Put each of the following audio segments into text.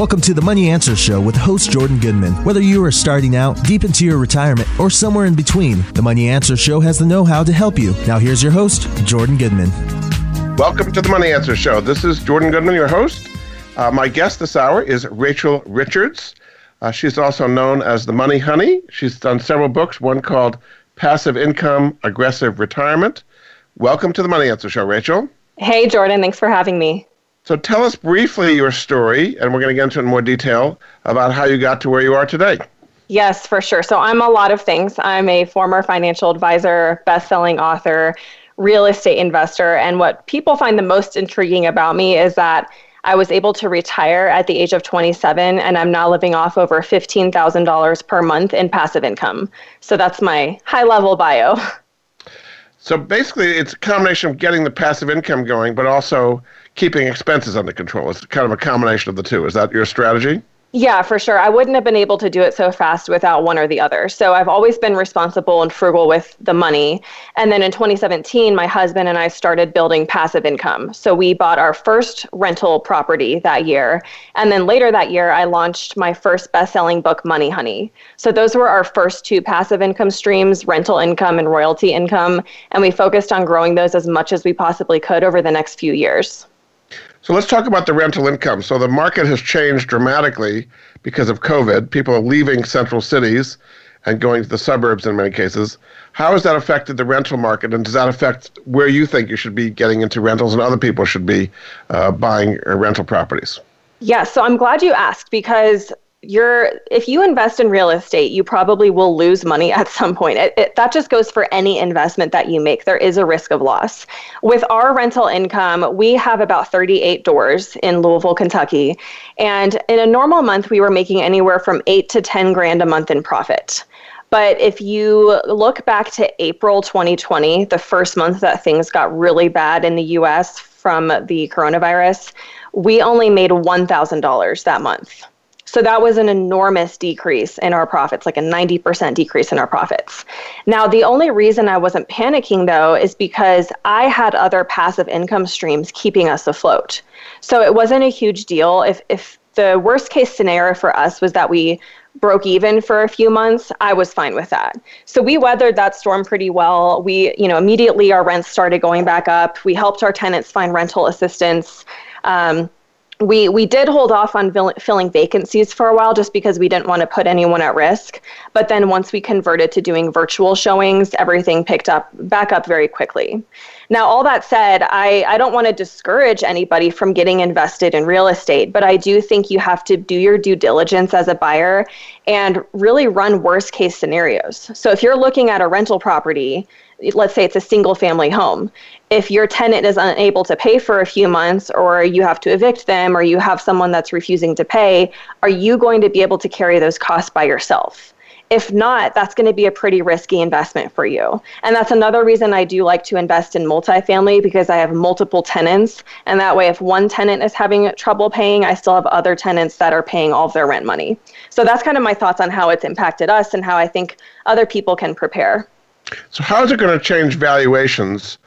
Welcome to the Money Answer Show with host Jordan Goodman. Whether you are starting out, deep into your retirement, or somewhere in between, the Money Answer Show has the know how to help you. Now, here's your host, Jordan Goodman. Welcome to the Money Answer Show. This is Jordan Goodman, your host. Uh, my guest this hour is Rachel Richards. Uh, she's also known as the Money Honey. She's done several books, one called Passive Income Aggressive Retirement. Welcome to the Money Answer Show, Rachel. Hey, Jordan. Thanks for having me. So tell us briefly your story, and we're going to get into it in more detail about how you got to where you are today. Yes, for sure. So I'm a lot of things. I'm a former financial advisor, best-selling author, real estate investor, and what people find the most intriguing about me is that I was able to retire at the age of 27, and I'm now living off over $15,000 per month in passive income. So that's my high level bio. So basically, it's a combination of getting the passive income going, but also keeping expenses under control. It's kind of a combination of the two. Is that your strategy? Yeah, for sure. I wouldn't have been able to do it so fast without one or the other. So I've always been responsible and frugal with the money. And then in 2017, my husband and I started building passive income. So we bought our first rental property that year. And then later that year, I launched my first best selling book, Money Honey. So those were our first two passive income streams rental income and royalty income. And we focused on growing those as much as we possibly could over the next few years. So let's talk about the rental income. So the market has changed dramatically because of COVID. People are leaving central cities and going to the suburbs in many cases. How has that affected the rental market, and does that affect where you think you should be getting into rentals and other people should be uh, buying uh, rental properties? Yeah, so I'm glad you asked because you're if you invest in real estate you probably will lose money at some point. It, it, that just goes for any investment that you make. There is a risk of loss. With our rental income we have about 38 doors in louisville kentucky. And in a normal month we were making anywhere from 8 to 10 grand a month in profit. But if you look back to April 2020, the first month that things got really bad in the US from the coronavirus, we only made $1,000 that month. So that was an enormous decrease in our profits, like a 90% decrease in our profits. Now, the only reason I wasn't panicking though is because I had other passive income streams keeping us afloat. So it wasn't a huge deal. If, if the worst case scenario for us was that we broke even for a few months, I was fine with that. So we weathered that storm pretty well. We, you know, immediately our rents started going back up. We helped our tenants find rental assistance. Um, we we did hold off on fill, filling vacancies for a while just because we didn't want to put anyone at risk. But then once we converted to doing virtual showings everything picked up back up very quickly. Now all that said i i don't want to discourage anybody from getting invested in real estate but i do think you have to do your due diligence as a buyer and really run worst case scenarios. So if you're looking at a rental property let's say it's a single family home if your tenant is unable to pay for a few months or you have to evict them or you have someone that's refusing to pay are you going to be able to carry those costs by yourself? If not that's going to be a pretty risky investment for you. And that's another reason i do like to invest in multifamily because i have multiple tenants and that way if one tenant is having trouble paying i still have other tenants that are paying all of their rent money. So that's kind of my thoughts on how it's impacted us and how i think other people can prepare so, how is it going to change valuations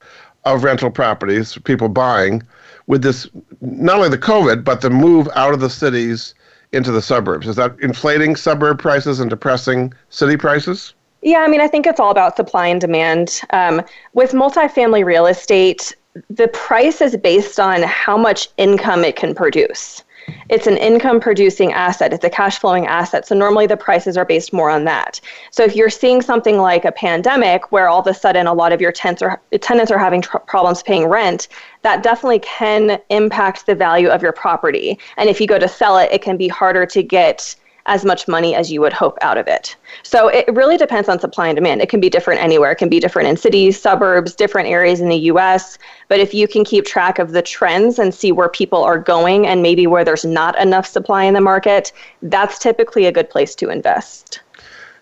of rental properties, for people buying, with this not only the COVID, but the move out of the cities into the suburbs? Is that inflating suburb prices and depressing city prices? Yeah, I mean, I think it's all about supply and demand. Um, with multifamily real estate, the price is based on how much income it can produce it's an income producing asset, it's a cash flowing asset. So normally the prices are based more on that. So if you're seeing something like a pandemic where all of a sudden a lot of your tenants are, tenants are having tr- problems paying rent, that definitely can impact the value of your property. And if you go to sell it, it can be harder to get as much money as you would hope out of it. So it really depends on supply and demand. It can be different anywhere. It can be different in cities, suburbs, different areas in the US. But if you can keep track of the trends and see where people are going and maybe where there's not enough supply in the market, that's typically a good place to invest.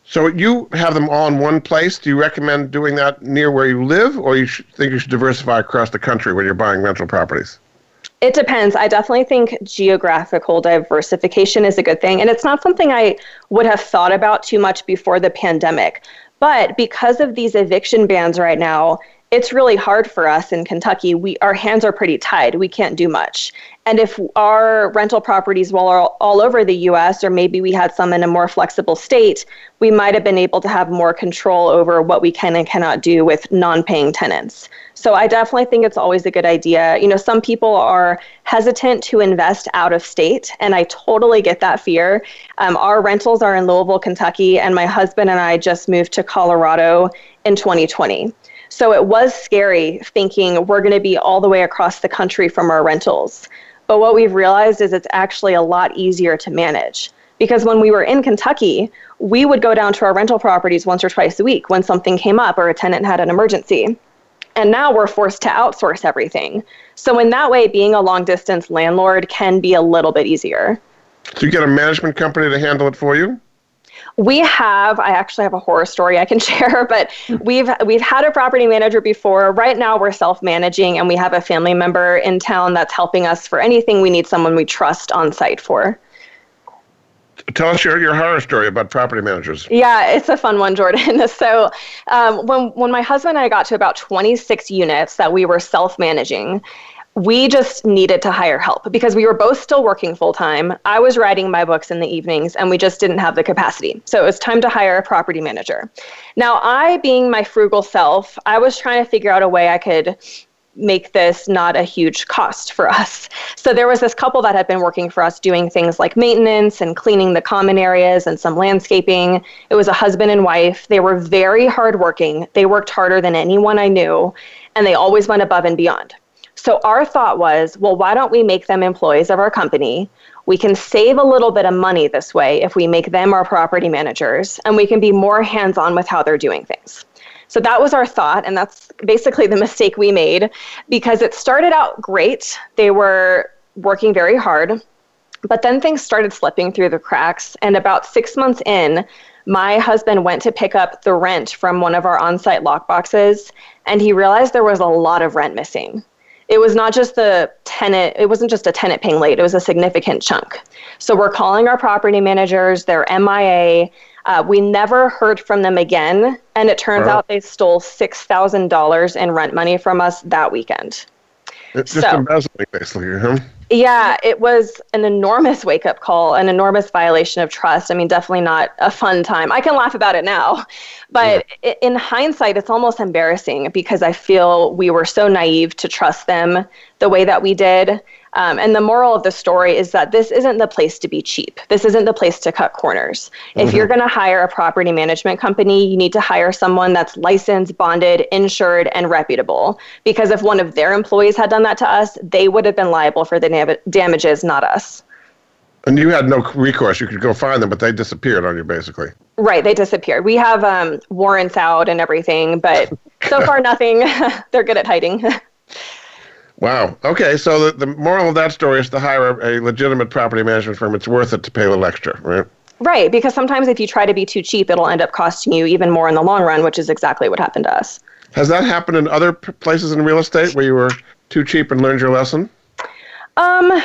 So you have them all in one place. Do you recommend doing that near where you live, or you think you should diversify across the country when you're buying rental properties? It depends. I definitely think geographical diversification is a good thing. And it's not something I would have thought about too much before the pandemic. But because of these eviction bans right now, it's really hard for us in Kentucky. We our hands are pretty tied. We can't do much. And if our rental properties were all, all over the US, or maybe we had some in a more flexible state, we might have been able to have more control over what we can and cannot do with non paying tenants. So I definitely think it's always a good idea. You know, some people are hesitant to invest out of state, and I totally get that fear. Um, our rentals are in Louisville, Kentucky, and my husband and I just moved to Colorado in 2020. So it was scary thinking we're going to be all the way across the country from our rentals. But what we've realized is it's actually a lot easier to manage. Because when we were in Kentucky, we would go down to our rental properties once or twice a week when something came up or a tenant had an emergency. And now we're forced to outsource everything. So, in that way, being a long distance landlord can be a little bit easier. So, you get a management company to handle it for you? We have. I actually have a horror story I can share, but we've we've had a property manager before. Right now, we're self-managing, and we have a family member in town that's helping us for anything we need someone we trust on site for. Tell us your, your horror story about property managers. Yeah, it's a fun one, Jordan. so, um, when when my husband and I got to about 26 units that we were self-managing, we just needed to hire help because we were both still working full time. I was writing my books in the evenings and we just didn't have the capacity. So it was time to hire a property manager. Now, I, being my frugal self, I was trying to figure out a way I could make this not a huge cost for us. So there was this couple that had been working for us doing things like maintenance and cleaning the common areas and some landscaping. It was a husband and wife. They were very hardworking. They worked harder than anyone I knew, and they always went above and beyond. So our thought was, well, why don't we make them employees of our company? We can save a little bit of money this way if we make them our property managers, and we can be more hands on with how they're doing things. So that was our thought, and that's basically the mistake we made because it started out great. They were working very hard, but then things started slipping through the cracks. And about six months in, my husband went to pick up the rent from one of our on site lockboxes, and he realized there was a lot of rent missing it was not just the tenant, it wasn't just a tenant paying late, it was a significant chunk. So we're calling our property managers, they're MIA. Uh, we never heard from them again. And it turns wow. out they stole $6,000 in rent money from us that weekend. It's just so, embezzling, basically, huh? Yeah, it was an enormous wake up call, an enormous violation of trust. I mean, definitely not a fun time. I can laugh about it now, but yeah. in hindsight, it's almost embarrassing because I feel we were so naive to trust them the way that we did. Um, and the moral of the story is that this isn't the place to be cheap. This isn't the place to cut corners. Mm-hmm. If you're going to hire a property management company, you need to hire someone that's licensed, bonded, insured, and reputable. Because if one of their employees had done that to us, they would have been liable for the nav- damages, not us. And you had no recourse. You could go find them, but they disappeared on you, basically. Right, they disappeared. We have um, warrants out and everything, but so far nothing. They're good at hiding. Wow. Okay, so the, the moral of that story is to hire a, a legitimate property management firm. It's worth it to pay a little extra, right? Right, because sometimes if you try to be too cheap, it'll end up costing you even more in the long run, which is exactly what happened to us. Has that happened in other places in real estate where you were too cheap and learned your lesson? Um,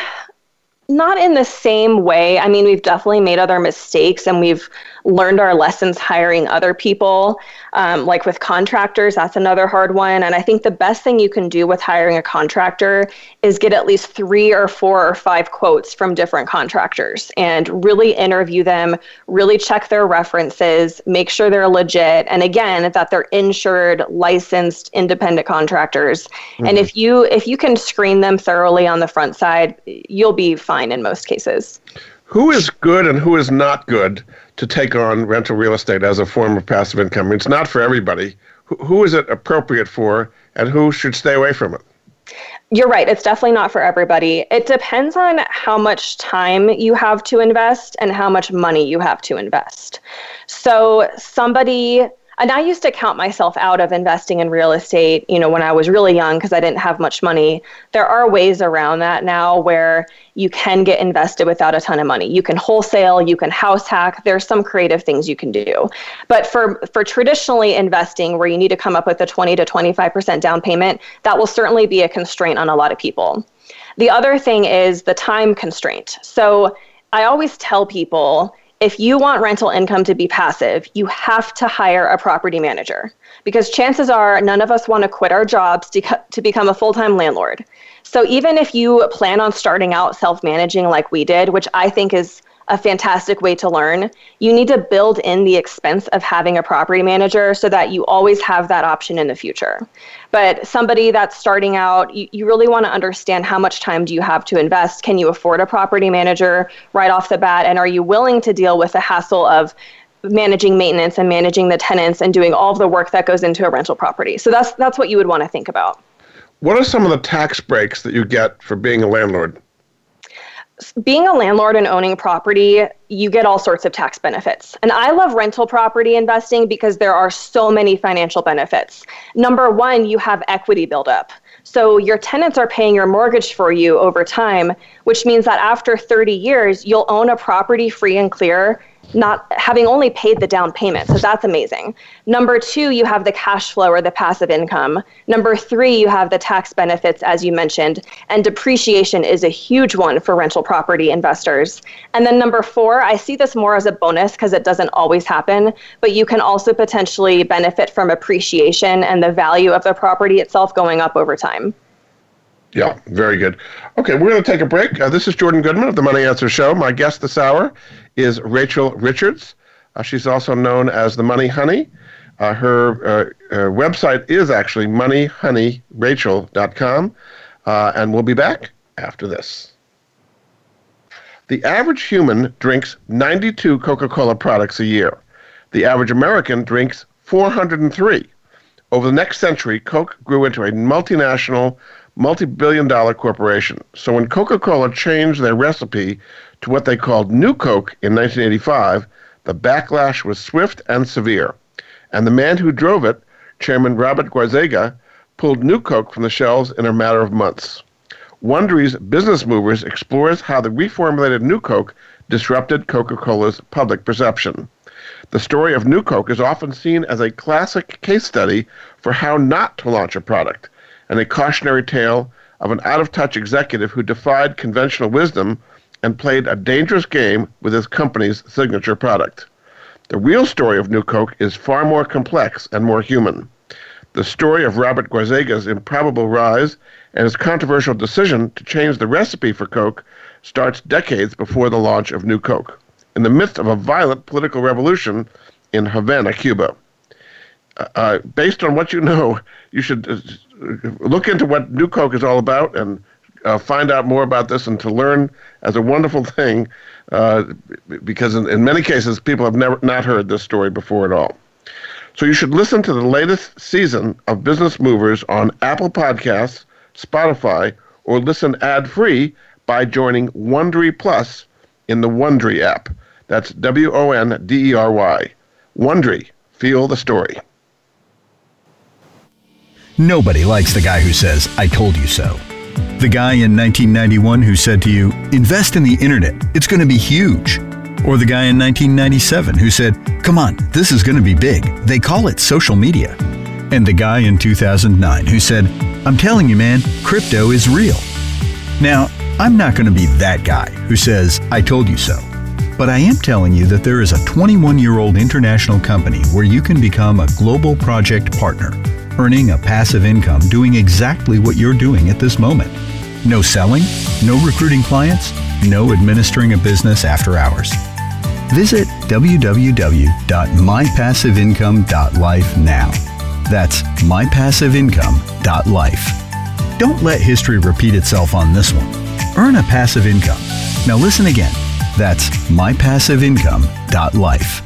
not in the same way. I mean, we've definitely made other mistakes and we've learned our lessons hiring other people. Um, like with contractors, that's another hard one. And I think the best thing you can do with hiring a contractor is get at least three or four or five quotes from different contractors and really interview them, really check their references, make sure they're legit. And again, that they're insured, licensed, independent contractors. Mm-hmm. And if you if you can screen them thoroughly on the front side, you'll be fine in most cases. Who is good and who is not good to take on rental real estate as a form of passive income. It's not for everybody. Who, who is it appropriate for, and who should stay away from it? You're right. It's definitely not for everybody. It depends on how much time you have to invest and how much money you have to invest. So, somebody and I used to count myself out of investing in real estate, you know, when I was really young because I didn't have much money. There are ways around that now where you can get invested without a ton of money. You can wholesale, you can house hack. There's some creative things you can do. But for for traditionally investing where you need to come up with a 20 to 25% down payment, that will certainly be a constraint on a lot of people. The other thing is the time constraint. So I always tell people if you want rental income to be passive, you have to hire a property manager because chances are none of us want to quit our jobs to, to become a full time landlord. So even if you plan on starting out self managing like we did, which I think is a fantastic way to learn. You need to build in the expense of having a property manager so that you always have that option in the future. But somebody that's starting out, you, you really want to understand how much time do you have to invest? Can you afford a property manager right off the bat? And are you willing to deal with the hassle of managing maintenance and managing the tenants and doing all of the work that goes into a rental property? So that's that's what you would want to think about. What are some of the tax breaks that you get for being a landlord? Being a landlord and owning property, you get all sorts of tax benefits. And I love rental property investing because there are so many financial benefits. Number one, you have equity buildup. So your tenants are paying your mortgage for you over time, which means that after 30 years, you'll own a property free and clear not having only paid the down payment. So that's amazing. Number two, you have the cash flow or the passive income. Number three, you have the tax benefits, as you mentioned. And depreciation is a huge one for rental property investors. And then number four, I see this more as a bonus because it doesn't always happen, but you can also potentially benefit from appreciation and the value of the property itself going up over time. Yeah, very good. Okay, we're going to take a break. Uh, this is Jordan Goodman of the Money Answer Show. My guest this hour is Rachel Richards. Uh, she's also known as the Money Honey. Uh, her uh, uh, website is actually moneyhoneyrachel.com. Uh, and we'll be back after this. The average human drinks 92 Coca Cola products a year. The average American drinks 403. Over the next century, Coke grew into a multinational multi billion dollar corporation. So when Coca Cola changed their recipe to what they called New Coke in 1985, the backlash was swift and severe. And the man who drove it, Chairman Robert Goizueta, pulled New Coke from the shelves in a matter of months. Wondery's Business Movers explores how the reformulated New Coke disrupted Coca Cola's public perception. The story of New Coke is often seen as a classic case study for how not to launch a product and a cautionary tale of an out of touch executive who defied conventional wisdom and played a dangerous game with his company's signature product. The real story of New Coke is far more complex and more human. The story of Robert Goizueta's improbable rise and his controversial decision to change the recipe for Coke starts decades before the launch of New Coke, in the midst of a violent political revolution in Havana, Cuba. Uh, uh based on what you know, you should uh, look into what New Coke is all about and uh, find out more about this and to learn as a wonderful thing uh, because in, in, many cases people have never not heard this story before at all. So you should listen to the latest season of Business Movers on Apple Podcasts, Spotify, or listen ad-free by joining Wondery Plus in the Wondery app. That's W-O-N-D-E-R-Y. Wondery. Feel the story. Nobody likes the guy who says, I told you so. The guy in 1991 who said to you, invest in the internet, it's going to be huge. Or the guy in 1997 who said, come on, this is going to be big. They call it social media. And the guy in 2009 who said, I'm telling you, man, crypto is real. Now, I'm not going to be that guy who says, I told you so. But I am telling you that there is a 21 year old international company where you can become a global project partner earning a passive income doing exactly what you're doing at this moment. No selling, no recruiting clients, no administering a business after hours. Visit www.mypassiveincome.life now. That's mypassiveincome.life. Don't let history repeat itself on this one. Earn a passive income. Now listen again. That's mypassiveincome.life.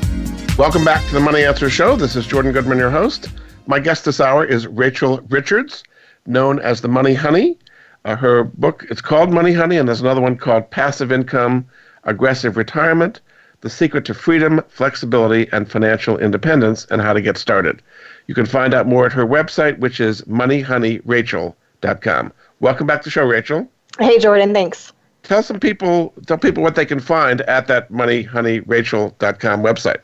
Welcome back to the Money Answer Show. This is Jordan Goodman, your host. My guest this hour is Rachel Richards, known as the Money Honey. Uh, her book it's called Money Honey, and there's another one called Passive Income, Aggressive Retirement the Secret to Freedom, Flexibility, and Financial Independence, and How to Get Started. You can find out more at her website, which is moneyhoneyrachel.com. Welcome back to the show, Rachel. Hey, Jordan. Thanks. Tell some people, tell people what they can find at that moneyhoneyrachel.com website.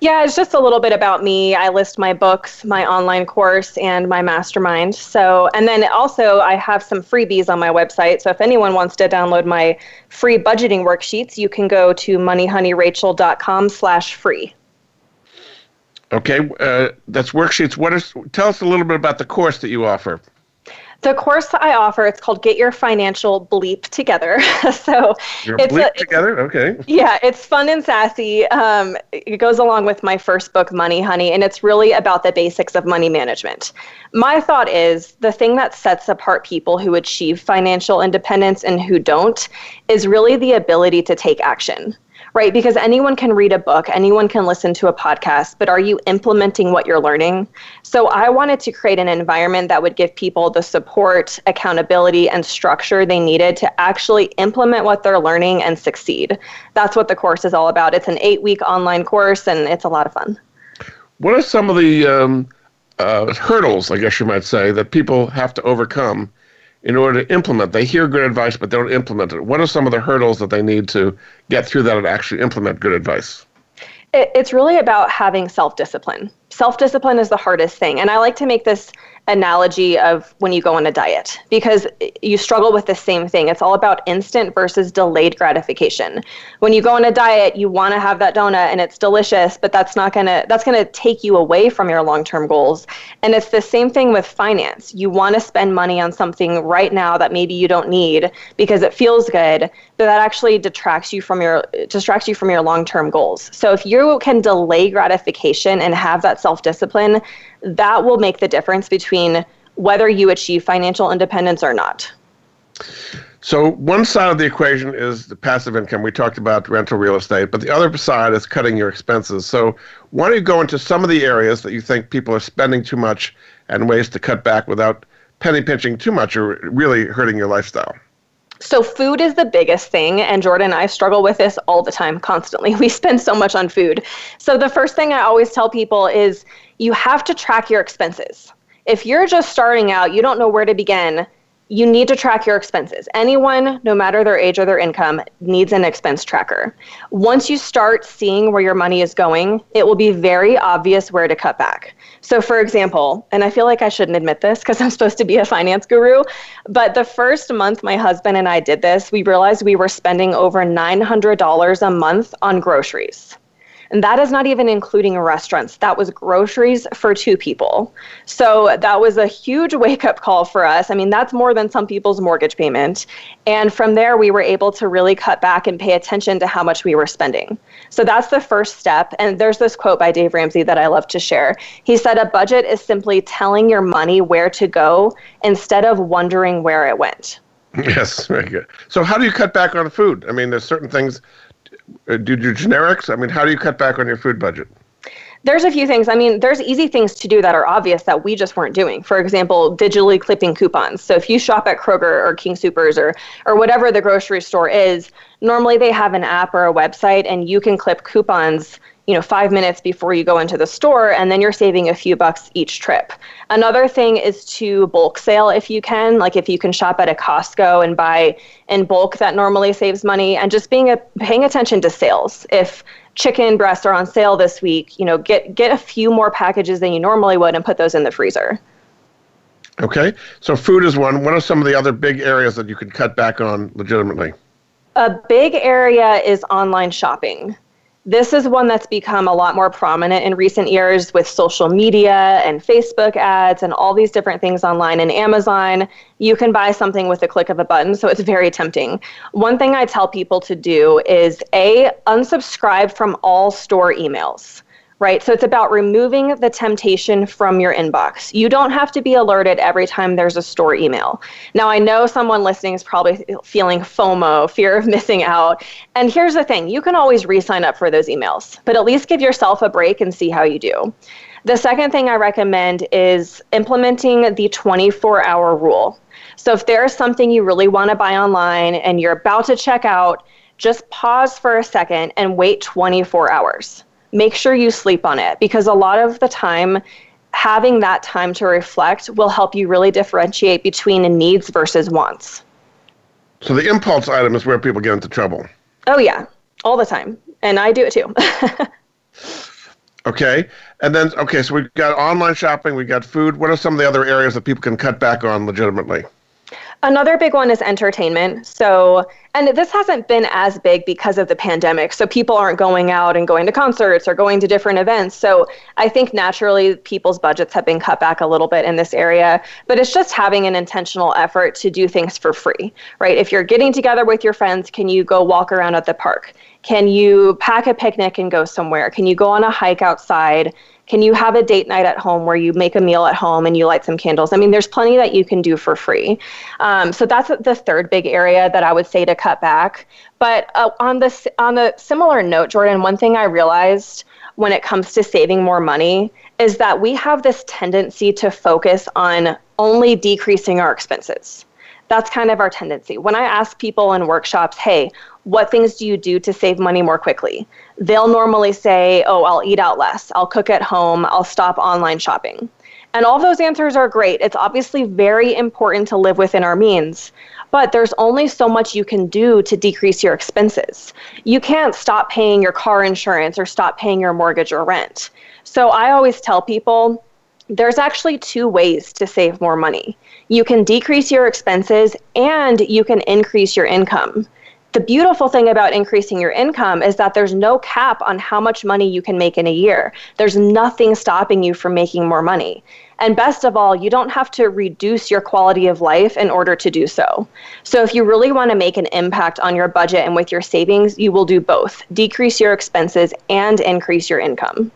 Yeah, it's just a little bit about me. I list my books, my online course, and my mastermind. So, and then also I have some freebies on my website. So if anyone wants to download my free budgeting worksheets, you can go to moneyhoneyrachel.com slash free. Okay, uh, that's worksheets. What is? Tell us a little bit about the course that you offer. The course that I offer, it's called Get Your Financial Bleep Together. so Your it's bleep a, together, okay. Yeah, it's fun and sassy. Um, it goes along with my first book, Money Honey, and it's really about the basics of money management. My thought is the thing that sets apart people who achieve financial independence and who don't is really the ability to take action right? Because anyone can read a book, anyone can listen to a podcast, but are you implementing what you're learning? So I wanted to create an environment that would give people the support, accountability, and structure they needed to actually implement what they're learning and succeed. That's what the course is all about. It's an eight week online course, and it's a lot of fun. What are some of the um, uh, hurdles, I guess you might say, that people have to overcome in order to implement. They hear good advice, but they don't implement it. What are some of the hurdles that they need to get through that and actually implement good advice? It, it's really about having self discipline. Self discipline is the hardest thing. And I like to make this analogy of when you go on a diet because you struggle with the same thing. It's all about instant versus delayed gratification. When you go on a diet, you want to have that donut and it's delicious, but that's not going to that's going to take you away from your long-term goals. And it's the same thing with finance. You want to spend money on something right now that maybe you don't need because it feels good, but that actually detracts you from your distracts you from your long-term goals. So if you can delay gratification and have that self-discipline, that will make the difference between whether you achieve financial independence or not. So one side of the equation is the passive income. We talked about rental real estate, but the other side is cutting your expenses. So why don't you go into some of the areas that you think people are spending too much and ways to cut back without penny pinching too much or really hurting your lifestyle? So food is the biggest thing and Jordan and I struggle with this all the time constantly. We spend so much on food. So the first thing I always tell people is you have to track your expenses. If you're just starting out, you don't know where to begin, you need to track your expenses. Anyone, no matter their age or their income, needs an expense tracker. Once you start seeing where your money is going, it will be very obvious where to cut back. So, for example, and I feel like I shouldn't admit this because I'm supposed to be a finance guru, but the first month my husband and I did this, we realized we were spending over $900 a month on groceries. And that is not even including restaurants. That was groceries for two people. So that was a huge wake up call for us. I mean, that's more than some people's mortgage payment. And from there, we were able to really cut back and pay attention to how much we were spending. So that's the first step. And there's this quote by Dave Ramsey that I love to share. He said, A budget is simply telling your money where to go instead of wondering where it went. Yes, very good. So, how do you cut back on food? I mean, there's certain things Uh, do you generics? I mean, how do you cut back on your food budget? There's a few things. I mean, there's easy things to do that are obvious that we just weren't doing. For example, digitally clipping coupons. So if you shop at Kroger or King Soopers or or whatever the grocery store is, normally they have an app or a website and you can clip coupons you know, five minutes before you go into the store, and then you're saving a few bucks each trip. Another thing is to bulk sale if you can. Like if you can shop at a Costco and buy in bulk, that normally saves money. And just being a, paying attention to sales. If chicken breasts are on sale this week, you know, get get a few more packages than you normally would and put those in the freezer. Okay, so food is one. What are some of the other big areas that you could cut back on legitimately? A big area is online shopping This is one that's become a lot more prominent in recent years with social media and Facebook ads and all these different things online and Amazon. You can buy something with a click of a button, so it's very tempting. One thing I tell people to do is A, unsubscribe from all store emails right? So it's about removing the temptation from your inbox. You don't have to be alerted every time there's a store email. Now, I know someone listening is probably feeling FOMO, fear of missing out. And here's the thing you can always re sign up for those emails, but at least give yourself a break and see how you do. The second thing I recommend is implementing the 24 hour rule. So if there's something you really want to buy online and you're about to check out, just pause for a second and wait 24 hours make sure you sleep on it because a lot of the time, having that time to reflect will help you really differentiate between needs versus wants. So the impulse item is where people get into trouble. Oh, yeah, all the time. And I do it too. okay. And then, okay, so we've got online shopping, we've got food. What are some of the other areas that people can cut back on legitimately? Another big one is entertainment. So, and this hasn't been as big because of the pandemic. So, people aren't going out and going to concerts or going to different events. So, I think naturally people's budgets have been cut back a little bit in this area. But it's just having an intentional effort to do things for free, right? If you're getting together with your friends, can you go walk around at the park? Can you pack a picnic and go somewhere? Can you go on a hike outside? Can you have a date night at home where you make a meal at home and you light some candles? I mean, there's plenty that you can do for free. Um, so that's the third big area that I would say to cut back. But uh, on the on the similar note, Jordan, one thing I realized when it comes to saving more money is that we have this tendency to focus on only decreasing our expenses. That's kind of our tendency. When I ask people in workshops, hey, what things do you do to save money more quickly? They'll normally say, oh, I'll eat out less, I'll cook at home, I'll stop online shopping. And all those answers are great. It's obviously very important to live within our means, but there's only so much you can do to decrease your expenses. You can't stop paying your car insurance or stop paying your mortgage or rent. So I always tell people there's actually two ways to save more money. You can decrease your expenses and you can increase your income the beautiful thing about increasing your income is that there's no cap on how much money you can make in a year. There's nothing stopping you from making more money. And best of all, you don't have to reduce your quality of life in order to do so. So, if you really want to make an impact on your budget and with your savings, you will do both decrease your expenses and increase your income.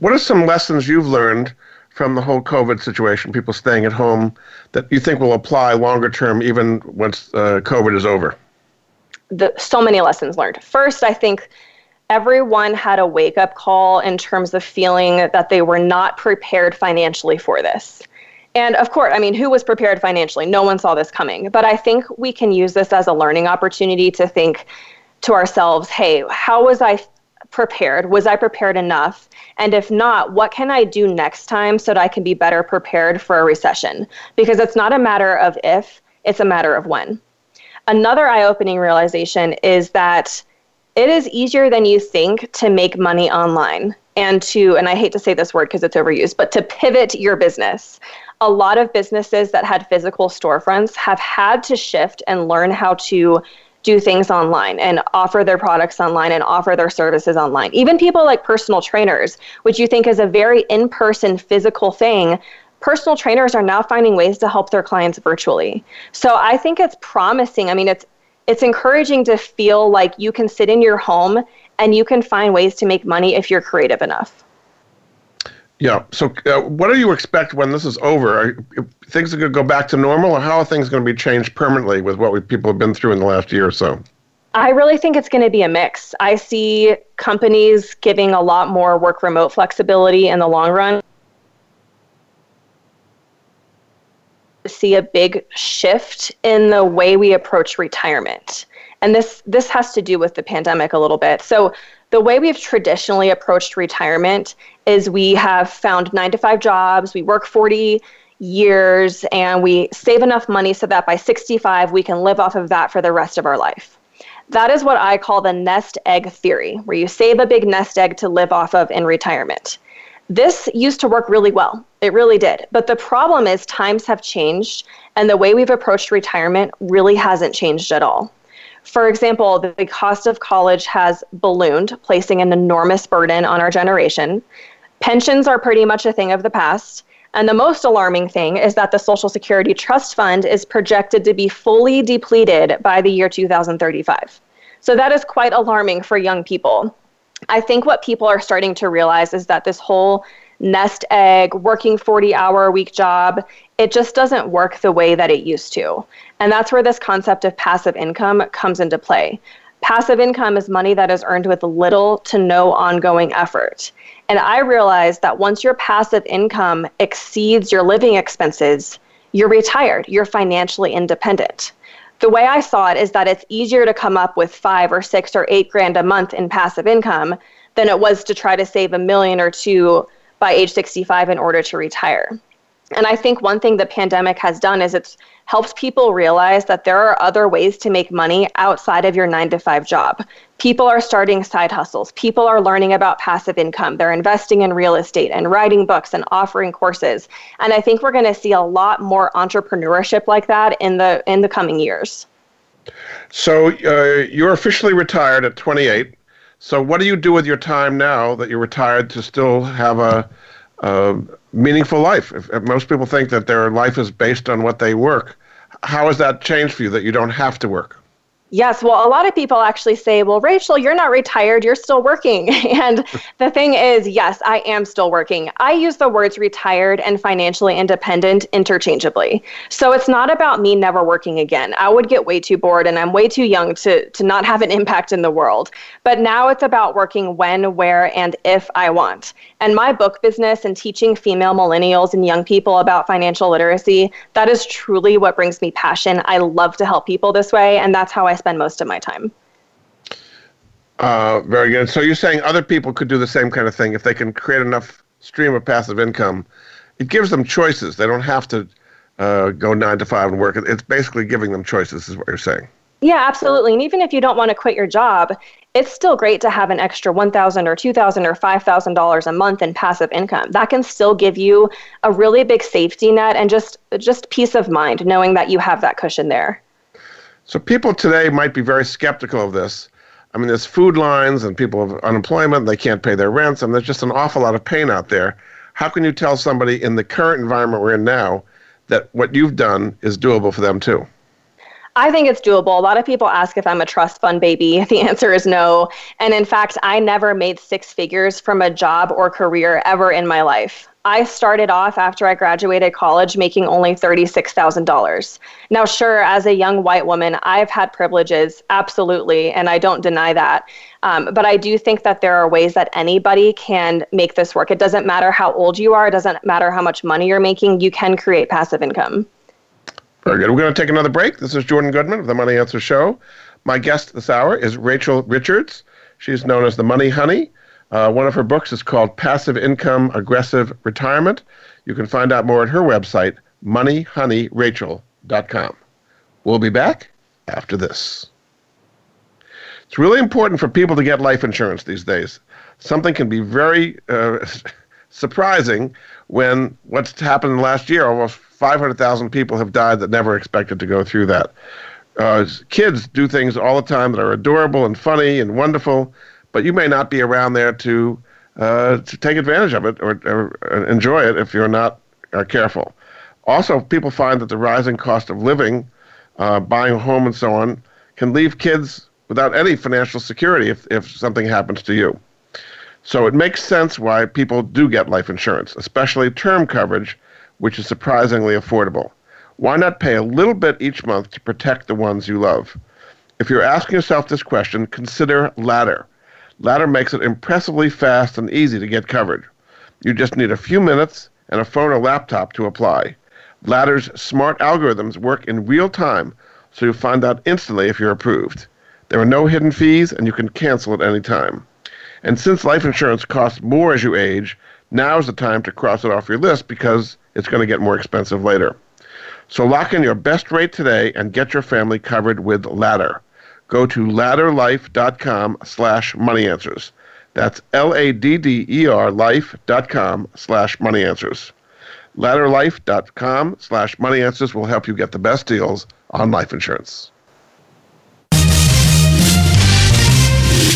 What are some lessons you've learned from the whole COVID situation, people staying at home, that you think will apply longer term, even once uh, COVID is over? The so many lessons learned. First, I think everyone had a wake up call in terms of feeling that they were not prepared financially for this. And of course, I mean, who was prepared financially? No one saw this coming. But I think we can use this as a learning opportunity to think to ourselves, hey, how was I prepared? Was I prepared enough? And if not, what can I do next time so that I can be better prepared for a recession? Because it's not a matter of if, it's a matter of when. Another eye opening realization is that it is easier than you think to make money online and to, and I hate to say this word because it's overused, but to pivot your business. A lot of businesses that had physical storefronts have had to shift and learn how to do things online and offer their products online and offer their services online. Even people like personal trainers, which you think is a very in person physical thing, personal trainers are now finding ways to help their clients virtually. So I think it's promising. I mean, it's it's encouraging to feel like you can sit in your home and you can find ways to make money if you're creative enough. Yeah. So, uh, what do you expect when this is over? Are things are going to go back to normal, or how are things going to be changed permanently with what we, people have been through in the last year or so? I really think it's going to be a mix. I see companies giving a lot more work remote flexibility in the long run. See a big shift in the way we approach retirement. And this this has to do with the pandemic a little bit. So the way we've traditionally approached retirement is we have found 9 to 5 jobs, we work 40 years and we save enough money so that by 65 we can live off of that for the rest of our life. That is what I call the nest egg theory, where you save a big nest egg to live off of in retirement. This used to work really well. It really did. But the problem is times have changed and the way we've approached retirement really hasn't changed at all. For example, the cost of college has ballooned, placing an enormous burden on our generation. Pensions are pretty much a thing of the past. And the most alarming thing is that the Social Security Trust Fund is projected to be fully depleted by the year 2035. So that is quite alarming for young people. I think what people are starting to realize is that this whole nest egg, working 40 hour a week job, it just doesn't work the way that it used to. And that's where this concept of passive income comes into play. Passive income is money that is earned with little to no ongoing effort. And I realized that once your passive income exceeds your living expenses, you're retired, you're financially independent. The way I saw it is that it's easier to come up with five or six or eight grand a month in passive income than it was to try to save a million or two by age 65 in order to retire. And I think one thing the pandemic has done is it's helped people realize that there are other ways to make money outside of your nine to five job. People are starting side hustles. People are learning about passive income. They're investing in real estate and writing books and offering courses. And I think we're going to see a lot more entrepreneurship like that in the in the coming years. So uh, you're officially retired at 28. So what do you do with your time now that you're retired to still have a uh, meaningful life. If, if, most people think that their life is based on what they work, how has that changed for you that you don't have to work? Yes, well, a lot of people actually say, well, Rachel, you're not retired, you're still working. and the thing is, yes, I am still working. I use the words retired and financially independent interchangeably. So it's not about me never working again. I would get way too bored and I'm way too young to, to not have an impact in the world. But now it's about working when, where, and if I want. And my book business and teaching female millennials and young people about financial literacy, that is truly what brings me passion. I love to help people this way, and that's how I spend most of my time. Uh, very good. So you're saying other people could do the same kind of thing if they can create enough stream of passive income. It gives them choices. They don't have to uh, go nine to five and work. It's basically giving them choices, is what you're saying. Yeah, absolutely. And even if you don't want to quit your job, it's still great to have an extra 1,000 or 2,000 or $5,000 a month in passive income. That can still give you a really big safety net and just just peace of mind knowing that you have that cushion there. So people today might be very skeptical of this. I mean, there's food lines and people have unemployment, they can't pay their rents, and there's just an awful lot of pain out there. How can you tell somebody in the current environment we're in now that what you've done is doable for them too? I think it's doable. A lot of people ask if I'm a trust fund baby. The answer is no. And in fact, I never made six figures from a job or career ever in my life. I started off after I graduated college making only $36,000. Now, sure, as a young white woman, I've had privileges, absolutely, and I don't deny that. Um, but I do think that there are ways that anybody can make this work. It doesn't matter how old you are, it doesn't matter how much money you're making, you can create passive income. Very good. We're going to take another break. This is Jordan Goodman of the Money Answer Show. My guest this hour is Rachel Richards. She's known as the Money Honey. Uh, one of her books is called Passive Income Aggressive Retirement. You can find out more at her website, moneyhoneyrachel.com. We'll be back after this. It's really important for people to get life insurance these days. Something can be very uh, surprising when what's happened last year, almost 500,000 people have died that never expected to go through that. Uh, kids do things all the time that are adorable and funny and wonderful, but you may not be around there to uh, to take advantage of it or, or enjoy it if you're not uh, careful. Also, people find that the rising cost of living, uh, buying a home, and so on, can leave kids without any financial security if, if something happens to you. So it makes sense why people do get life insurance, especially term coverage, which is surprisingly affordable. Why not pay a little bit each month to protect the ones you love? If you're asking yourself this question, consider Ladder. Ladder makes it impressively fast and easy to get covered. You just need a few minutes and a phone or laptop to apply. Ladder's smart algorithms work in real time, so you'll find out instantly if you're approved. There are no hidden fees, and you can cancel at any time. And since life insurance costs more as you age, now is the time to cross it off your list because it's going to get more expensive later. So lock in your best rate today and get your family covered with Ladder. Go to ladderlife.com slash moneyanswers. That's L-A-D-D-E-R life.com slash moneyanswers. Ladderlife.com slash moneyanswers will help you get the best deals on life insurance.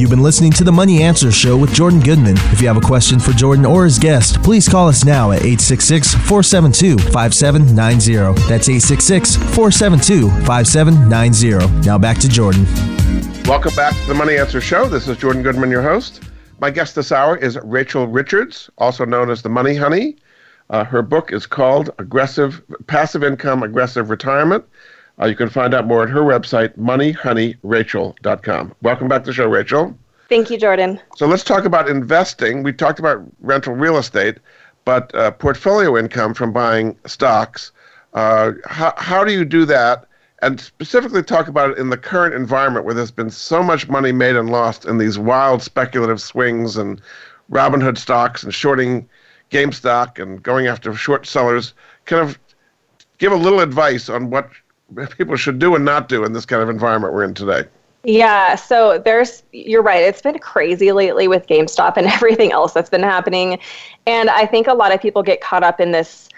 You've been listening to the Money Answer Show with Jordan Goodman. If you have a question for Jordan or his guest, please call us now at 866 472 5790. That's 866 472 5790. Now back to Jordan. Welcome back to the Money Answer Show. This is Jordan Goodman, your host. My guest this hour is Rachel Richards, also known as the Money Honey. Uh, her book is called Aggressive Passive Income Aggressive Retirement. Uh, you can find out more at her website, moneyhoneyrachel.com. Welcome back to the show, Rachel. Thank you, Jordan. So let's talk about investing. We talked about rental real estate, but uh, portfolio income from buying stocks. Uh, how, how do you do that? And specifically talk about it in the current environment where there's been so much money made and lost in these wild speculative swings and Robinhood stocks and shorting GameStop and going after short sellers. Kind of give a little advice on what people should do and not do in this kind of environment we're in today. Yeah, so there's, you're right. It's been crazy lately with GameStop and everything else that's been happening. And I think a lot of people get caught up in this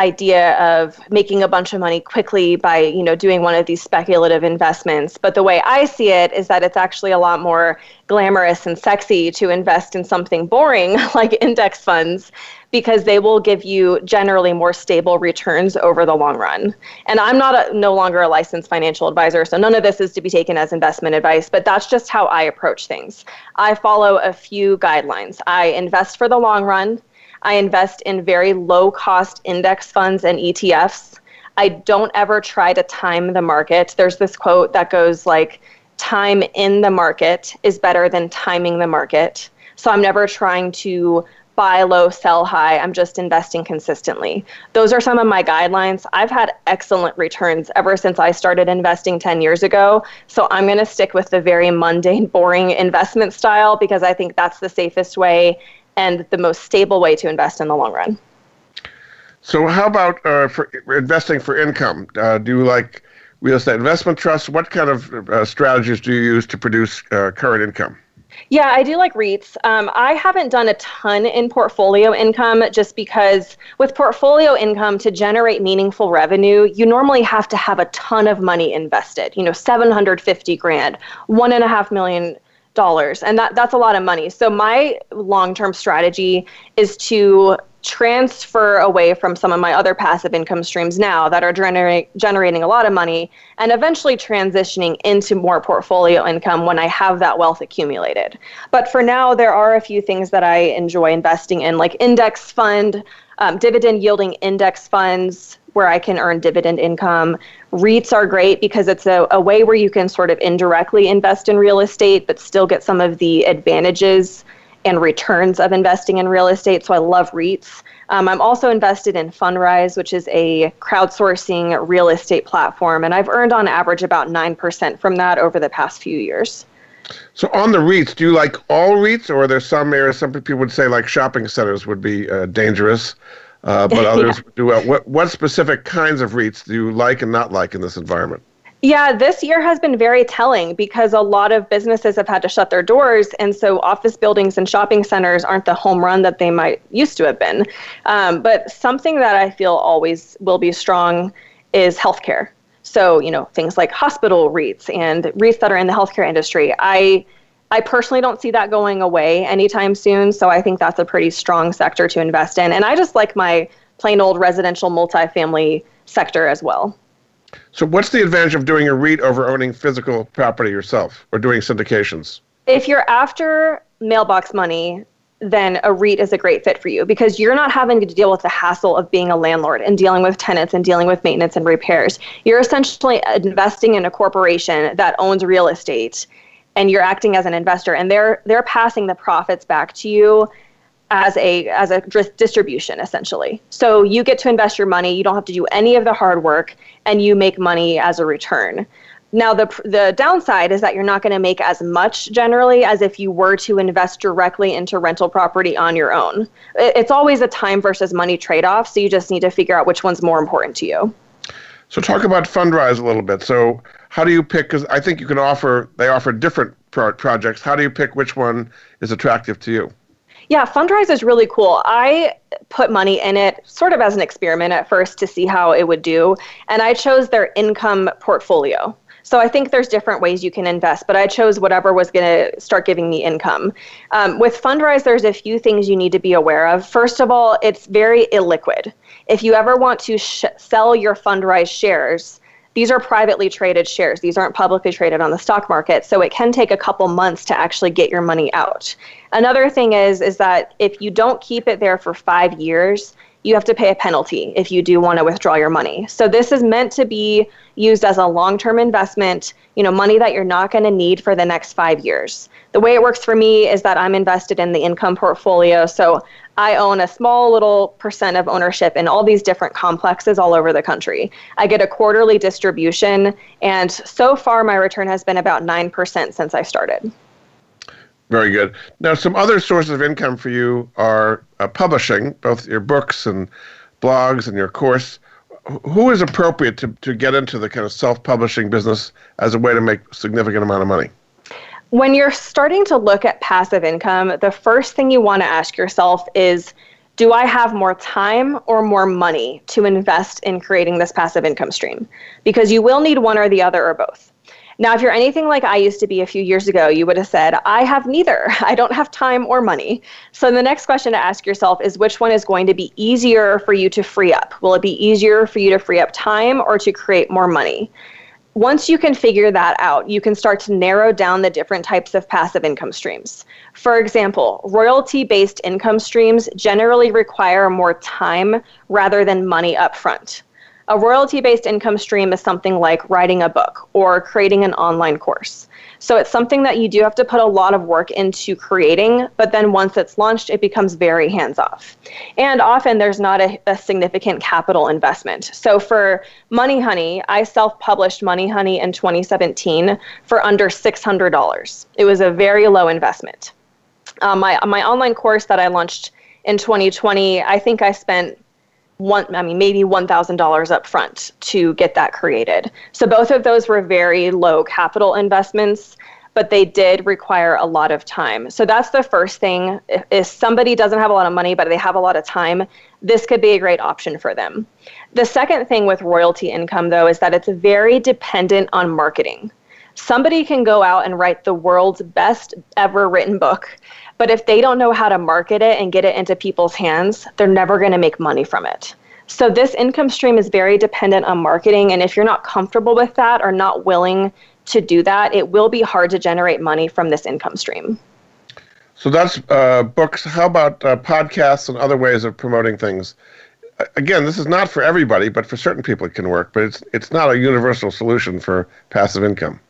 idea of making a bunch of money quickly by you know doing one of these speculative investments but the way i see it is that it's actually a lot more glamorous and sexy to invest in something boring like index funds because they will give you generally more stable returns over the long run. And I'm not a, no longer a licensed financial advisor, so none of this is to be taken as investment advice, but that's just how I approach things. I follow a few guidelines. I invest for the long run. I invest in very low cost index funds and ETFs. I don't ever try to time the market. There's this quote that goes like, time in the market is better than timing the market. So I'm never trying to buy low, sell high. I'm just investing consistently. Those are some of my guidelines. I've had excellent returns ever since I started investing 10 years ago. So I'm going to stick with the very mundane, boring investment style because I think that's the safest way and the most stable way to invest in the long run. So, how about uh, for investing for income? Uh, do you like real estate investment trusts? What kind of uh, strategies do you use to produce uh, current income? Yeah, I do like REITs. Um, I haven't done a ton in portfolio income just because with portfolio income to generate meaningful revenue, you normally have to have a ton of money invested. You know, 750 grand, one and a half million dollars, and that that's a lot of money. So my long-term strategy is to transfer away from some of my other passive income streams now that are gener- generating a lot of money and eventually transitioning into more portfolio income when I have that wealth accumulated. But for now, there are a few things that I enjoy investing in, like index fund, um, dividend yielding index funds where I can earn dividend income. REITs are great because it's a, a way where you can sort of indirectly invest in real estate but still get some of the advantages and returns of investing in real estate. So I love REITs. Um, I'm also invested in Fundrise, which is a crowdsourcing real estate platform, and I've earned on average about 9% from that over the past few years. So on the REITs, do you like all REITs, or are there some areas? Some people would say like shopping centers would be uh, dangerous, uh, but others yeah. do well. What what specific kinds of REITs do you like and not like in this environment? Yeah, this year has been very telling because a lot of businesses have had to shut their doors. And so office buildings and shopping centers aren't the home run that they might used to have been. Um, but something that I feel always will be strong is healthcare. So, you know, things like hospital REITs and REITs that are in the healthcare industry. I I personally don't see that going away anytime soon. So I think that's a pretty strong sector to invest in. And I just like my plain old residential multifamily sector as well. So, what's the advantage of doing a REIT over owning physical property yourself or doing syndications? If you're after mailbox money, then a REIT is a great fit for you because you're not having to deal with the hassle of being a landlord and dealing with tenants and dealing with maintenance and repairs. You're essentially investing in a corporation that owns real estate and you're acting as an investor and they're they're passing the profits back to you as a as a distribution essentially. So you get to invest your money, you don't have to do any of the hard work and you make money as a return. Now the the downside is that you're not going to make as much generally as if you were to invest directly into rental property on your own. It's always a time versus money trade-off, so you just need to figure out which one's more important to you. So talk about Fundrise a little bit. So how do you pick cuz I think you can offer they offer different pro- projects. How do you pick which one is attractive to you? Yeah, Fundrise is really cool. I put money in it sort of as an experiment at first to see how it would do, and I chose their income portfolio. So I think there's different ways you can invest, but I chose whatever was going to start giving me income. Um, with Fundrise, there's a few things you need to be aware of. First of all, it's very illiquid. If you ever want to sh- sell your Fundrise shares, these are privately traded shares. These aren't publicly traded on the stock market, so it can take a couple months to actually get your money out. Another thing is is that if you don't keep it there for 5 years, you have to pay a penalty if you do want to withdraw your money. So this is meant to be used as a long-term investment, you know, money that you're not going to need for the next 5 years. The way it works for me is that I'm invested in the income portfolio, so I own a small little percent of ownership in all these different complexes all over the country. I get a quarterly distribution and so far my return has been about 9% since I started. Very good. Now, some other sources of income for you are uh, publishing, both your books and blogs and your course. Who is appropriate to, to get into the kind of self publishing business as a way to make significant amount of money? When you're starting to look at passive income, the first thing you want to ask yourself is do I have more time or more money to invest in creating this passive income stream? Because you will need one or the other or both. Now, if you're anything like I used to be a few years ago, you would have said, I have neither. I don't have time or money. So the next question to ask yourself is which one is going to be easier for you to free up? Will it be easier for you to free up time or to create more money? Once you can figure that out, you can start to narrow down the different types of passive income streams. For example, royalty based income streams generally require more time rather than money upfront. A royalty based income stream is something like writing a book or creating an online course. So it's something that you do have to put a lot of work into creating, but then once it's launched, it becomes very hands off. And often there's not a, a, significant capital investment. So for Money Honey, I self published Money Honey in 2017 for under $600. It was a very low investment. Um, my, my online course that I launched in 2020, I think I spent one i mean maybe $1000 up front to get that created. So both of those were very low capital investments but they did require a lot of time. So that's the first thing. If, if somebody doesn't have a lot of money but they have a lot of time this could be a great option for them. The second thing with royalty income though is that it's very dependent on marketing. Somebody can go out and write the world's best ever written book but if they don't know how to market it and get it into people's hands, they're never going to make money from it. So this income stream is very dependent on marketing. And if you're not comfortable with that or not willing to do that, it will be hard to generate money from this income stream. So that's uh, books. How about uh, podcasts and other ways of promoting things? Again, this is not for everybody, but for certain people it can work. But it's it's not a universal solution for passive income.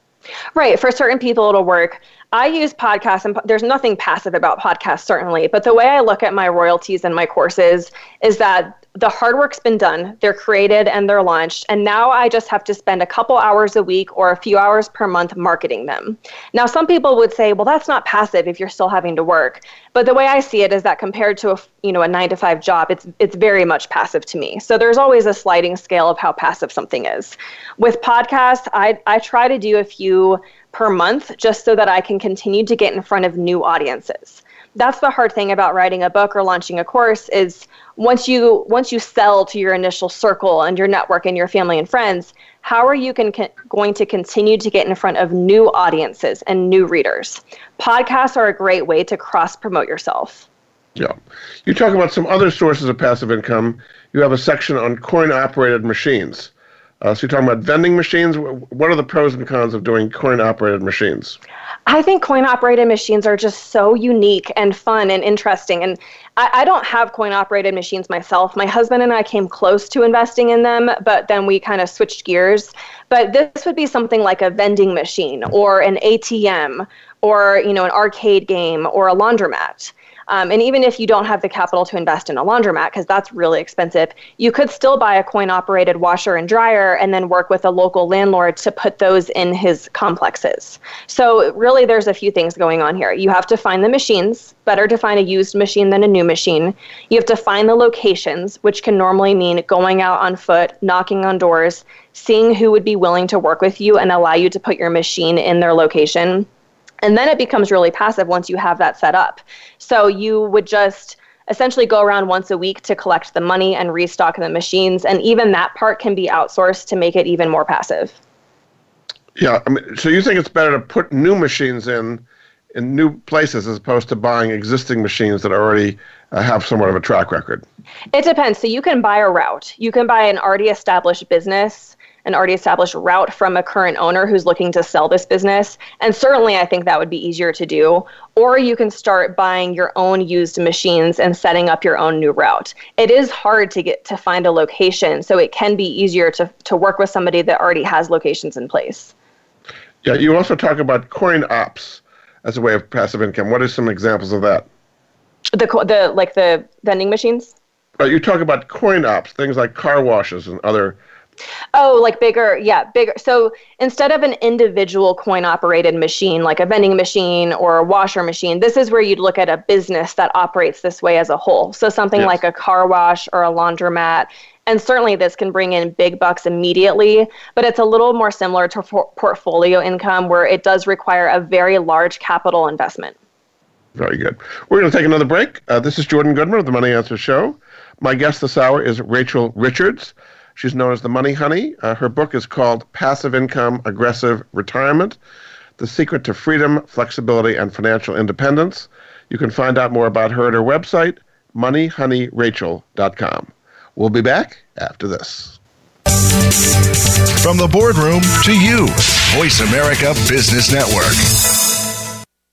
Right. For certain people, it'll work. I use podcasts, and there's nothing passive about podcasts, certainly. But the way I look at my royalties and my courses is that the hard work's been done, they're created and they're launched, and now I just have to spend a couple hours a week or a few hours per month marketing them. Now, some people would say, well, that's not passive if you're still having to work. But the way I see it is that compared to a you know a nine to five job, it's it's very much passive to me. So there's always a sliding scale of how passive something is. With podcasts, I I try to do a few per month just so that I can continue to get in front of new audiences that's the hard thing about writing a book or launching a course is once you once you sell to your initial circle and your network and your family and friends how are you can, going to continue to get in front of new audiences and new readers? Podcasts are a great way to cross promote yourself. Yeah. You talk about some other sources of passive income. You have a section on coin operated machines uh, so you're talking about vending machines what are the pros and cons of doing coin operated machines I think coin operated machines are just so unique and fun and interesting. And I, I, don't have coin operated machines myself. My husband and I came close to investing in them, but then we kind of switched gears. But this would be something like a vending machine or an ATM or you know an arcade game or a laundromat. Um, and even if you don't have the capital to invest in a laundromat, because that's really expensive, you could still buy a coin operated washer and dryer and then work with a local landlord to put those in his complexes. So, really, there's a few things going on here. You have to find the machines, better to find a used machine than a new machine. You have to find the locations, which can normally mean going out on foot, knocking on doors, seeing who would be willing to work with you and allow you to put your machine in their location. And then it becomes really passive once you have that set up. So you would just essentially go around once a week to collect the money and restock the machines. And even that part can be outsourced to make it even more passive. Yeah. I mean, so you think it's better to put new machines in in new places as opposed to buying existing machines that already uh, have somewhat of a track record? It depends. So you can buy a route. You can buy an already established business an already established route from a current owner who's looking to sell this business. And certainly, I think that would be easier to do. Or you can start buying your own used machines and setting up your own new route. It is hard to get to find a location, so it can be easier to, to work with somebody that already has locations in place. Yeah, you also talk about coin ops as a way of passive income. What are some examples of that? The the like the vending machines. You talk about coin ops, things like car washes and other Oh, like bigger, yeah, bigger. So instead of an individual coin operated machine, like a vending machine or a washer machine, this is where you'd look at a business that operates this way as a whole. So something yes. like a car wash or a laundromat. And certainly this can bring in big bucks immediately, but it's a little more similar to for- portfolio income where it does require a very large capital investment. Very good. We're going to take another break. Uh, this is Jordan Goodman of the Money Answer Show. My guest this hour is Rachel Richards. She's known as the Money Honey. Uh, her book is called Passive Income Aggressive Retirement The Secret to Freedom, Flexibility, and Financial Independence. You can find out more about her at her website, moneyhoneyrachel.com. We'll be back after this. From the boardroom to you, Voice America Business Network.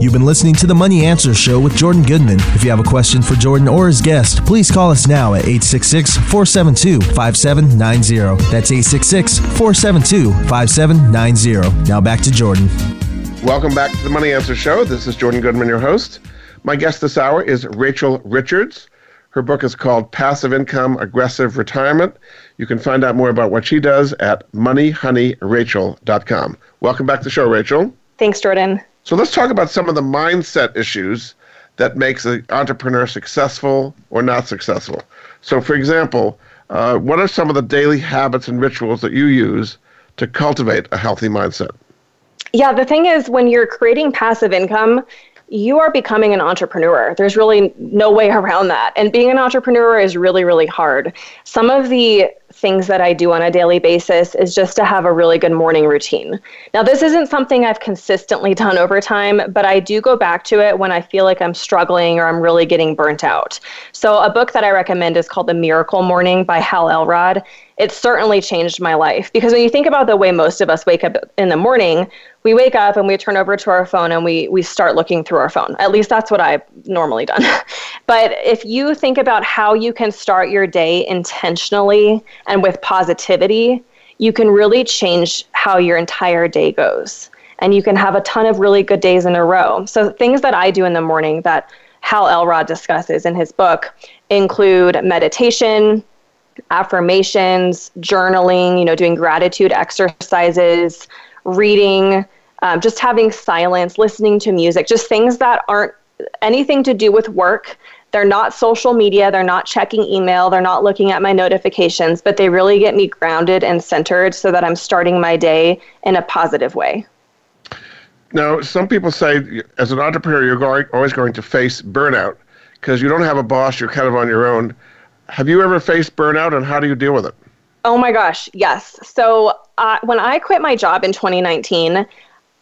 You've been listening to the Money Answer Show with Jordan Goodman. If you have a question for Jordan or his guest, please call us now at 866 472 5790. That's 866 472 5790. Now back to Jordan. Welcome back to the Money Answer Show. This is Jordan Goodman, your host. My guest this hour is Rachel Richards. Her book is called Passive Income Aggressive Retirement. You can find out more about what she does at moneyhoneyrachel.com. Welcome back to the show, Rachel. Thanks, Jordan. So let's talk about some of the mindset issues that makes an entrepreneur successful or not successful. So, for example, uh, what are some of the daily habits and rituals that you use to cultivate a healthy mindset? Yeah, the thing is, when you're creating passive income, you are becoming an entrepreneur. There's really no way around that. And being an entrepreneur is really, really hard. Some of the things that I do on a daily basis is just to have a really good morning routine. Now, this isn't something I've consistently done over time, but I do go back to it when I feel like I'm struggling or I'm really getting burnt out. So, a book that I recommend is called The Miracle Morning by Hal Elrod it certainly changed my life because when you think about the way most of us wake up in the morning we wake up and we turn over to our phone and we we start looking through our phone at least that's what i've normally done but if you think about how you can start your day intentionally and with positivity you can really change how your entire day goes and you can have a ton of really good days in a row so things that i do in the morning that hal elrod discusses in his book include meditation affirmations, journaling, you know, doing gratitude exercises, reading, um, just having silence, listening to music, just things that aren't anything to do with work. They're not social media, they're not checking email, they're not looking at my notifications, but they really get me grounded and centered so that I'm starting my day in a positive way. Now, some people say as an entrepreneur, you're going, always going to face burnout because you don't have a boss, you're kind of on your own. Have you ever faced burnout and how do you deal with it? Oh my gosh, yes. So uh, when I quit my job in 2019,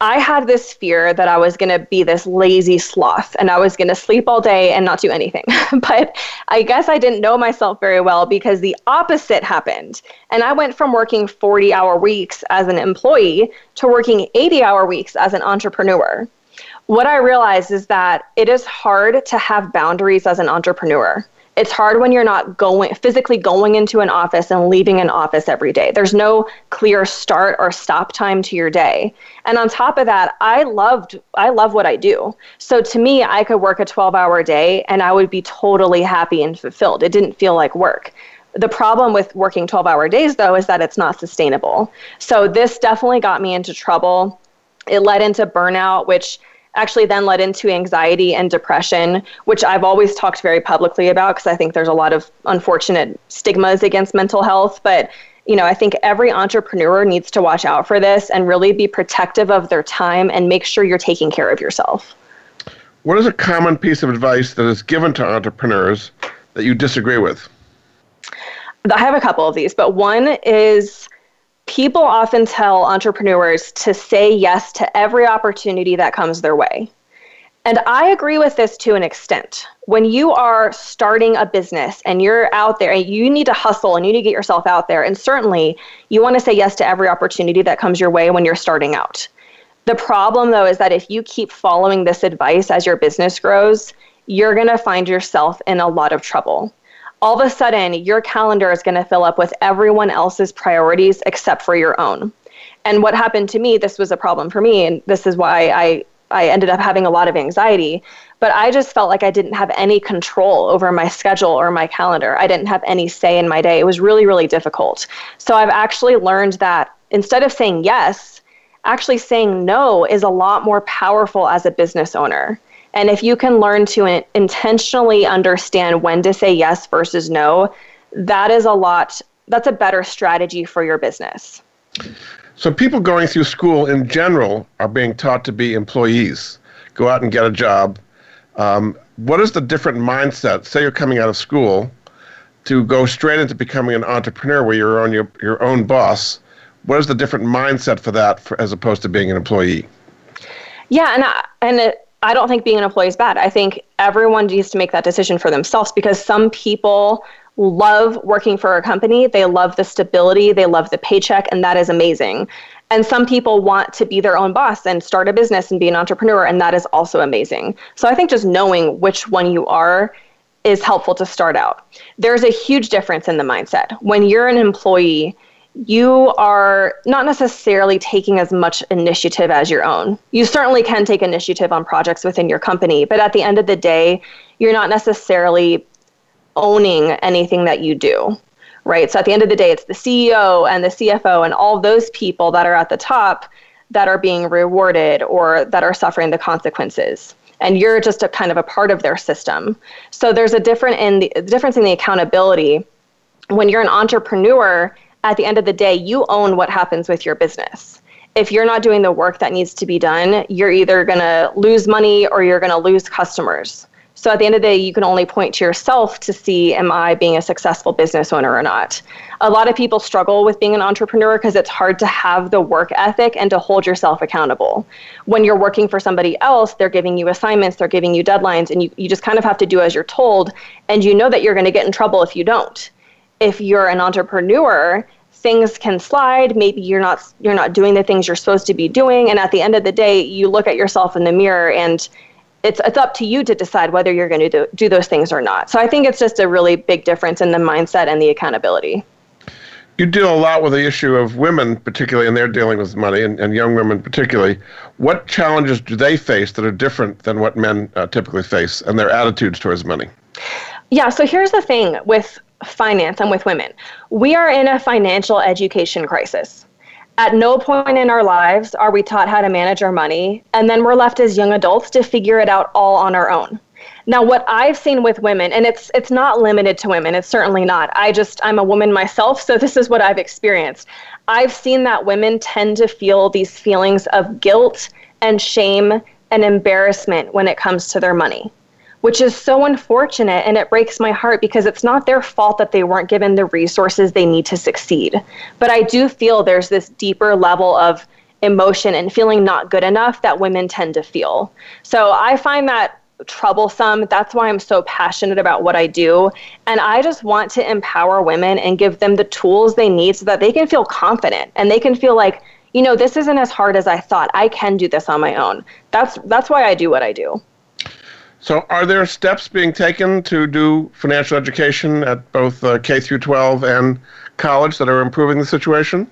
I had this fear that I was going to be this lazy sloth and I was going to sleep all day and not do anything. but I guess I didn't know myself very well because the opposite happened. And I went from working 40 hour weeks as an employee to working 80 hour weeks as an entrepreneur. What I realized is that it is hard to have boundaries as an entrepreneur it's hard when you're not going physically going into an office and leaving an office every day. There's no clear start or stop time to your day. And on top of that, I loved I love what I do. So to me, I could work a 12-hour day and I would be totally happy and fulfilled. It didn't feel like work. The problem with working 12-hour days though is that it's not sustainable. So this definitely got me into trouble. It led into burnout, which actually then led into anxiety and depression, which I've always talked very publicly about because I think there's a lot of unfortunate stigmas against mental health. But you know, I think every entrepreneur needs to watch out for this and really be protective of their time and make sure you're taking care of yourself. What is a common piece of advice that is given to entrepreneurs that you disagree with? I have a couple of these, but one is people often tell entrepreneurs to say yes to every opportunity that comes their way. And I agree with this to an extent. When you are starting a business and you're out there and you need to hustle and you need to get yourself out there, and certainly you want to say yes to every opportunity that comes your way when you're starting out. The problem, though, is that if you keep following this advice as your business grows, you're going to find yourself in a lot of trouble all of a sudden your calendar is going to fill up with everyone else's priorities except for your own. And what happened to me, this was a problem for me, and this is why I, I ended up having a lot of anxiety. But I just felt like I didn't have any control over my schedule or my calendar. I didn't have any say in my day. It was really, really difficult. So I've actually learned that instead of saying yes, actually saying no is a lot more powerful as a business owner. And if you can learn to intentionally understand when to say yes versus no, that is a lot, that's a better strategy for your business. So, people going through school in general are being taught to be employees, go out and get a job. Um, what is the different mindset? Say you're coming out of school to go straight into becoming an entrepreneur where you're on your, your own boss. What is the different mindset for that for, as opposed to being an employee? Yeah, and I, and it, I don't think being an employee is bad. I think everyone needs to make that decision for themselves because some people love working for a company. They love the stability, they love the paycheck, and that is amazing. And some people want to be their own boss and start a business and be an entrepreneur, and that is also amazing. So I think just knowing which one you are is helpful to start out. There's a huge difference in the mindset. When you're an employee, you are not necessarily taking as much initiative as your own. You certainly can take initiative on projects within your company, but at the end of the day, you're not necessarily owning anything that you do, right? So at the end of the day, it's the CEO and the CFO and all those people that are at the top that are being rewarded or that are suffering the consequences and you're just a kind of a part of their system so there's a different in the difference in the accountability when you're an entrepreneur at the end of the day you own what happens with your business if you're not doing the work that needs to be done you're either going to lose money or you're going to lose customers so at the end of the day, you can only point to yourself to see, am I being a successful business owner or not? A lot of people struggle with being an entrepreneur because it's hard to have the work ethic and to hold yourself accountable. When you're working for somebody else, they're giving you assignments, they're giving you deadlines, and you, you just kind of have to do as you're told, and you know that you're going to get in trouble if you don't. If you're an entrepreneur, things can slide maybe you're not you're not doing the things you're supposed to be doing and at the end of the day you look at yourself in the mirror and it's it's up to you to decide whether you're going to do, do those things or not. So I think it's just a really big difference in the mindset and the accountability. You deal a lot with the issue of women, particularly, and they're dealing with money, and, and young women particularly. What challenges do they face that are different than what men uh, typically face and their attitudes towards money? Yeah, so here's the thing with finance and with women we are in a financial education crisis. At no point in our lives are we taught how to manage our money, and then we're left as young adults to figure it out all on our own. Now, what I've seen with women, and it's it's not limited to women, it's certainly not. I just I'm a woman myself, so this is what I've experienced. I've seen that women tend to feel these feelings of guilt and shame and embarrassment when it comes to their money which is so unfortunate and it breaks my heart because it's not their fault that they weren't given the resources they need to succeed. But I do feel there's this deeper level of emotion and feeling not good enough that women tend to feel. So I find that troublesome. That's why I'm so passionate about what I do. And I just want to empower women and give them the tools they need so that they can feel confident and they can feel like, you know, this isn't as hard as I thought. I can do this on my own. That's that's why I do what I do. So, are there steps being taken to do financial education at both uh, K through 12 and college that are improving the situation?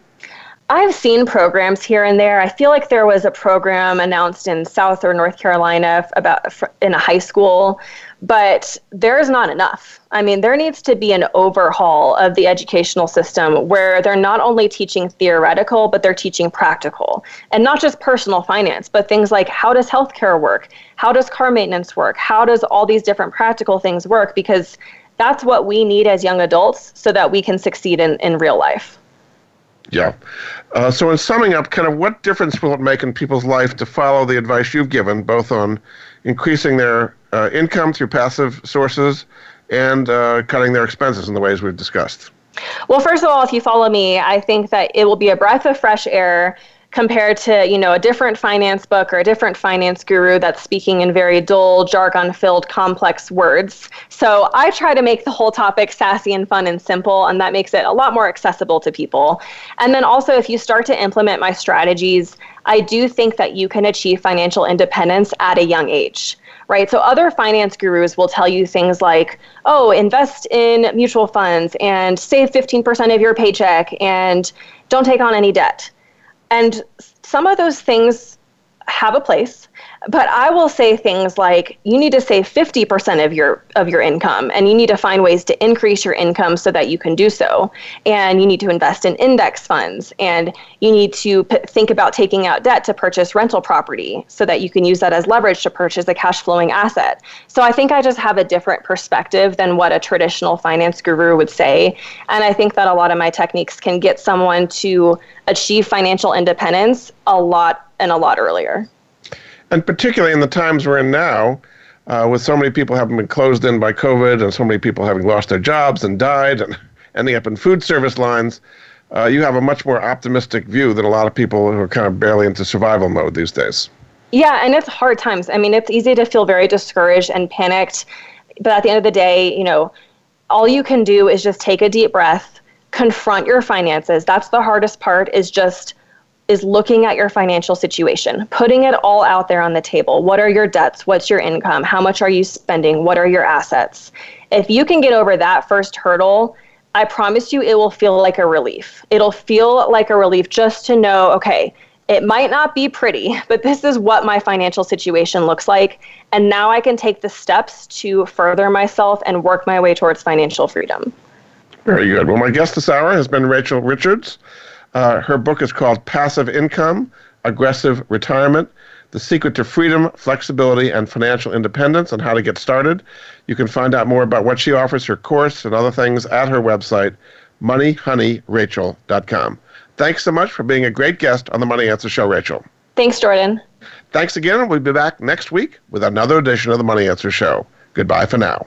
I've seen programs here and there. I feel like there was a program announced in South or North Carolina about in a high school, but there is not enough. I mean, there needs to be an overhaul of the educational system where they're not only teaching theoretical, but they're teaching practical. And not just personal finance, but things like how does healthcare work? How does car maintenance work? How does all these different practical things work? Because that's what we need as young adults so that we can succeed in, in real life. Yeah. Uh, so, in summing up, kind of what difference will it make in people's life to follow the advice you've given, both on increasing their uh, income through passive sources and uh, cutting their expenses in the ways we've discussed? Well, first of all, if you follow me, I think that it will be a breath of fresh air compared to you know a different finance book or a different finance guru that's speaking in very dull jargon filled complex words. So i try to make the whole topic sassy and fun and simple and that makes it a lot more accessible to people. And then also if you start to implement my strategies i do think that you can achieve financial independence at a young age right? So other finance gurus will tell you things like, oh, invest in mutual funds and save 15% of your paycheck and don't take on any debt. And some of those things have a place but I will say things like you need to save 50% of your of your income and you need to find ways to increase your income so that you can do so. And you need to invest in index funds and you need to p- think about taking out debt to purchase rental property so that you can use that as leverage to purchase a cash flowing asset. So I think I just have a different perspective than what a traditional finance guru would say. And I think that a lot of my techniques can get someone to achieve financial independence a lot and a lot earlier and particularly in the times we're in now, uh, with so many people having been closed in by COVID and so many people having lost their jobs and died and ending up in food service lines, uh, you have a much more optimistic view than a lot of people who are kind of barely into survival mode these days. Yeah, and it's hard times. I mean, it's easy to feel very discouraged and panicked, but at the end of the day, you know, all you can do is just take a deep breath, confront your finances. That's the hardest part is just is looking at your financial situation, putting it all out there on the table. What are your debts? What's your income? How much are you spending? What are your assets? If you can get over that first hurdle, I promise you it will feel like a relief. It'll feel like a relief just to know, okay, it might not be pretty, but this is what my financial situation looks like. And now I can take the steps to further myself and work my way towards financial freedom. Very good. Well, my guest this hour has been Rachel Richards. Uh, her book is called Passive Income Aggressive Retirement, The Secret to Freedom, Flexibility, and Financial Independence, and how to get started. You can find out more about what she offers, her course, and other things at her website, moneyhoneyrachel.com. Thanks so much for being a great guest on the Money Answer Show, Rachel. Thanks, Jordan. Thanks again. We'll be back next week with another edition of the Money Answer Show. Goodbye for now.